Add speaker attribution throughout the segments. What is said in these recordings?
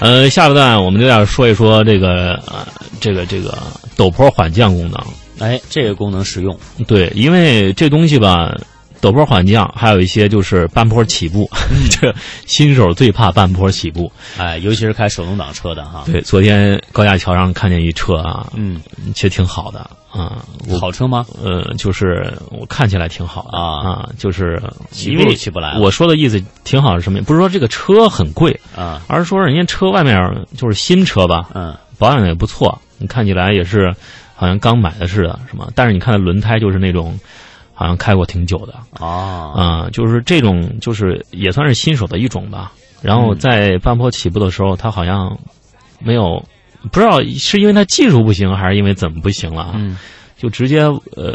Speaker 1: 呃，下一段我们就要说一说这个呃，这个这个陡坡缓降功能。
Speaker 2: 哎，这个功能实用。
Speaker 1: 对，因为这东西吧，陡坡缓降，还有一些就是半坡起步，这新手最怕半坡起步。
Speaker 2: 哎，尤其是开手动挡车的哈。
Speaker 1: 对，昨天高架桥上看见一车啊，
Speaker 2: 嗯，
Speaker 1: 其实挺好的啊。我
Speaker 2: 好车吗？
Speaker 1: 呃，就是我看起来挺好的
Speaker 2: 啊
Speaker 1: 啊，就是
Speaker 2: 起步起不来
Speaker 1: 我说的意思挺好是什么？不是说这个车很贵，
Speaker 2: 啊，
Speaker 1: 而是说人家车外面就是新车吧，
Speaker 2: 嗯，
Speaker 1: 保养的也不错，你看起来也是好像刚买的似的，是吗？但是你看轮胎就是那种好像开过挺久的
Speaker 2: 啊，
Speaker 1: 啊、就是这种就是也算是新手的一种吧。然后
Speaker 2: 嗯
Speaker 1: 在半坡起步的时候，它好像没有不知道是因为他技术不行，还是因为怎么不行了啊，
Speaker 2: 嗯，
Speaker 1: 就直接呃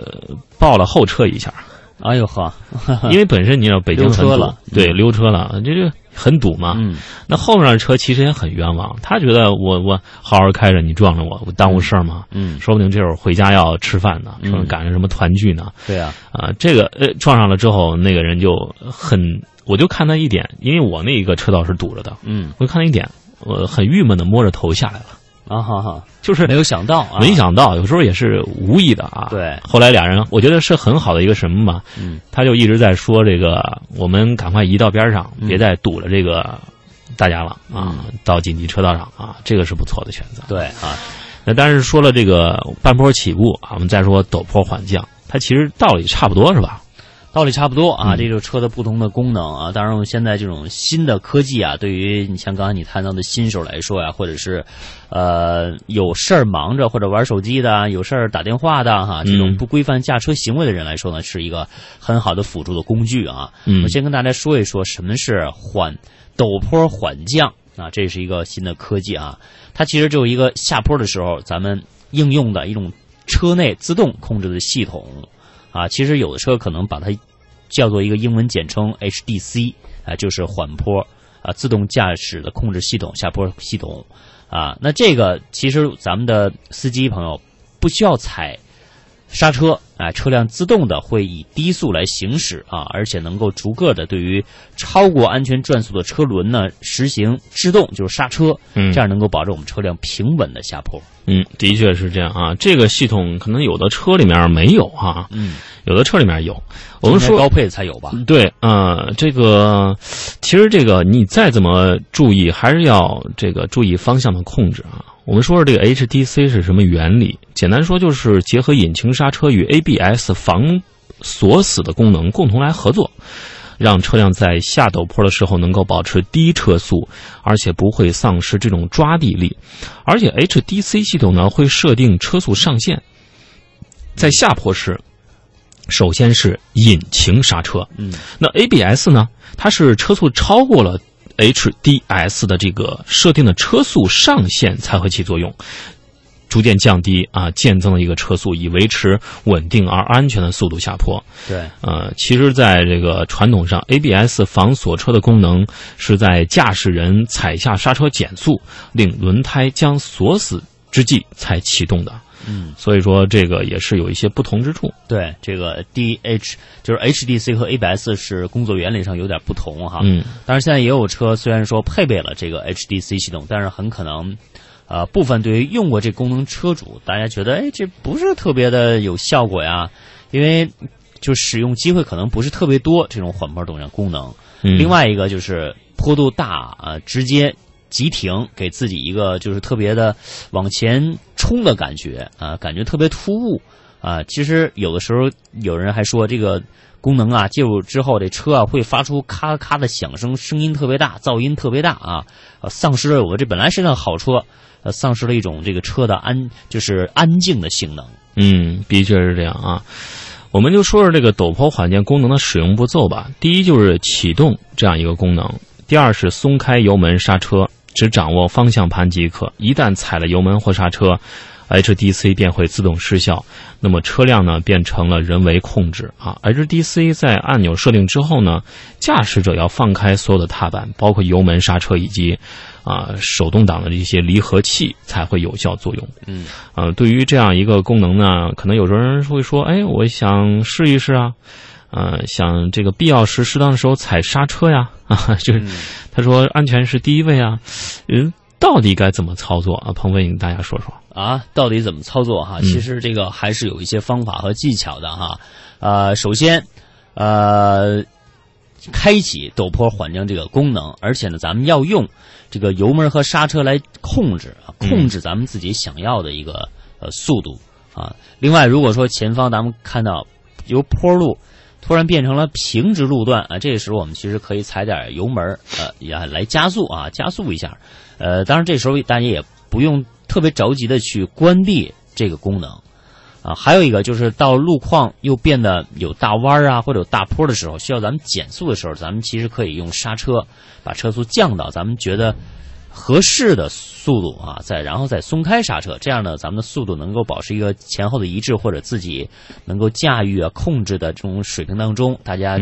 Speaker 1: 报了后车一下，
Speaker 2: 哎呦呵，
Speaker 1: 因为本身你知道北京很堵
Speaker 2: 车了。
Speaker 1: 对，
Speaker 2: 嗯。
Speaker 1: 溜车了，这就很堵嘛。
Speaker 2: 嗯，
Speaker 1: 那后面的车其实也很冤枉，他觉得我我好好开着，你撞着我，我耽误事儿吗？
Speaker 2: 嗯，
Speaker 1: 说不定这会儿回家要吃饭呢，
Speaker 2: 嗯。
Speaker 1: 说赶上什么团聚呢？
Speaker 2: 对啊，
Speaker 1: 啊，这个呃撞上了之后，那个人就很，我就看他一点，因为我那一个车道是堵着的，
Speaker 2: 嗯，
Speaker 1: 我就看他一点，我很郁闷的摸着头下来了，
Speaker 2: 啊哈哈，
Speaker 1: 就是
Speaker 2: 没有想到啊，
Speaker 1: 没想到，有时候也是无意的啊。
Speaker 2: 对。
Speaker 1: 后来俩人，我觉得是很好的一个什么嘛，
Speaker 2: 嗯，
Speaker 1: 他就一直在说这个，我们赶快移到边上，
Speaker 2: 嗯。
Speaker 1: 别再堵了这个大家了啊，
Speaker 2: 嗯。
Speaker 1: 到紧急车道上啊，这个是不错的选择。
Speaker 2: 对啊，
Speaker 1: 那但是说了这个半坡起步啊，我们再说陡坡缓降，它其实道理差不多是吧？
Speaker 2: 道理差不多啊，
Speaker 1: 嗯
Speaker 2: 这就是车的不同的功能啊。当然，我们现在这种新的科技啊，对于你像刚才你谈到的新手来说呀、或者是呃有事儿忙着或者玩手机的，有事儿打电话的哈，这种
Speaker 1: 嗯
Speaker 2: 不规范驾车行为的人来说呢，是一个很好的辅助的工具啊。
Speaker 1: 嗯
Speaker 2: 我先跟大家说一说什么是缓陡坡缓降啊，这是一个新的科技啊。它其实只有一个下坡的时候咱们应用的一种车内自动控制的系统啊。其实有的车可能把它叫做一个英文简称 HDC 啊，就是缓坡啊自动驾驶的控制系统下坡系统啊。那这个其实咱们的司机朋友不需要踩刹车，啊，车辆自动的会以低速来行驶啊，而且能够逐个的对于超过安全转速的车轮呢实行制动，就是刹车，
Speaker 1: 嗯
Speaker 2: 这样能够保证我们车辆平稳的下坡。
Speaker 1: 嗯，的确是这样啊。这个系统可能有的车里面没有哈、
Speaker 2: 嗯，
Speaker 1: 有的车里面有。我们说
Speaker 2: 高配的才有吧？
Speaker 1: 对，呃，这个其实这个你再怎么注意，还是要这个注意方向的控制啊。我们说说这个 HDC 是什么原理？简单说就是结合引擎刹车与 ABS 防锁死的功能共同来合作，让车辆在下陡坡的时候能够保持低车速，而且不会丧失这种抓地力。而且 HDC 系统呢会设定车速上限，在下坡时，首先是引擎刹车，
Speaker 2: 嗯
Speaker 1: 那 ABS 呢？它是车速超过了 HDS 的这个设定的车速上限才会起作用，逐渐降低啊渐增的一个车速，以维持稳定而安全的速度下坡。
Speaker 2: 对，
Speaker 1: 呃，其实，在这个传统上，ABS 防锁车的功能是在驾驶人踩下刹车减速，令轮胎将锁死之际才启动的。
Speaker 2: 嗯，
Speaker 1: 所以说，这个也是有一些不同之处。
Speaker 2: 对，这个 DH 就是 HDC 和 ABS 是工作原理上有点不同哈。
Speaker 1: 嗯，
Speaker 2: 但是，现在也有车虽然说配备了这个 HDC 系统，但是很可能，呃，部分对于用过这功能车主，大家觉得，哎，这不是特别的有效果呀，因为就使用机会可能不是特别多，这种缓坡陡降功能。
Speaker 1: 嗯
Speaker 2: 另外一个就是坡度大啊、直接急停，给自己一个就是特别的往前冲的感觉啊、感觉特别突兀啊、其实有的时候有人还说这个功能啊介入之后，这车啊会发出咔咔的响声，声音特别大，噪音特别大啊，呃丧失了我这本来是辆好车，呃，丧失了一种这个车的安就是安静的性能。
Speaker 1: 嗯，的确是这样啊。我们就说说这个陡坡缓降功能的使用步骤吧。第一就是启动这样一个功能，第二是松开油门刹车，只掌握方向盘即可。一旦踩了油门或刹车，HDC 便会自动失效，那么车辆呢变成了人为控制啊。HDC 在按钮设定之后呢，驾驶者要放开所有的踏板，包括油门、刹车以及啊手动挡的这些离合器才会有效作用。
Speaker 2: 嗯
Speaker 1: 呃，对于这样一个功能呢，可能有时候人会说，哎，我想试一试啊，呃，想这个必要时适当的时候踩刹车呀，啊，就是
Speaker 2: 嗯
Speaker 1: 他说安全是第一位啊，嗯。到底该怎么操作啊？鹏飞，你跟大家说说
Speaker 2: 啊，到底怎么操作哈？其实这个还是有一些方法和技巧的哈。呃，首先，呃，开启陡坡缓降这个功能，而且呢，咱们要用这个油门和刹车来控制啊，控制咱们自己想要的一个呃速度啊。另外，如果说前方咱们看到有坡路。突然变成了平直路段啊，这个时候我们其实可以踩点油门呃，也来加速啊，加速一下。呃，当然这时候大家也不用特别着急的去关闭这个功能啊。还有一个就是到路况又变得有大弯啊或者有大坡的时候，需要咱们减速的时候，咱们其实可以用刹车把车速降到咱们觉得。合适的速度啊，再然后再松开刹车，这样呢，咱们的速度能够保持一个前后的一致，或者自己能够驾驭啊、控制的这种水平当中，大家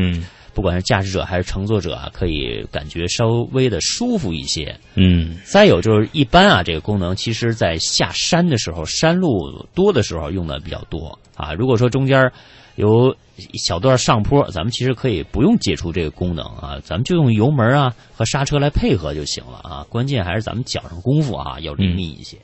Speaker 2: 不管是驾驶者还是乘坐者啊，可以感觉稍微的舒服一些。
Speaker 1: 嗯，
Speaker 2: 再有就是一般啊，这个功能其实在下山的时候，山路多的时候用的比较多啊。如果说中间有小段上坡，咱们其实可以不用解除这个功能啊，咱们就用油门啊和刹车来配合就行了啊。关键还是咱们脚上功夫啊要灵敏一些。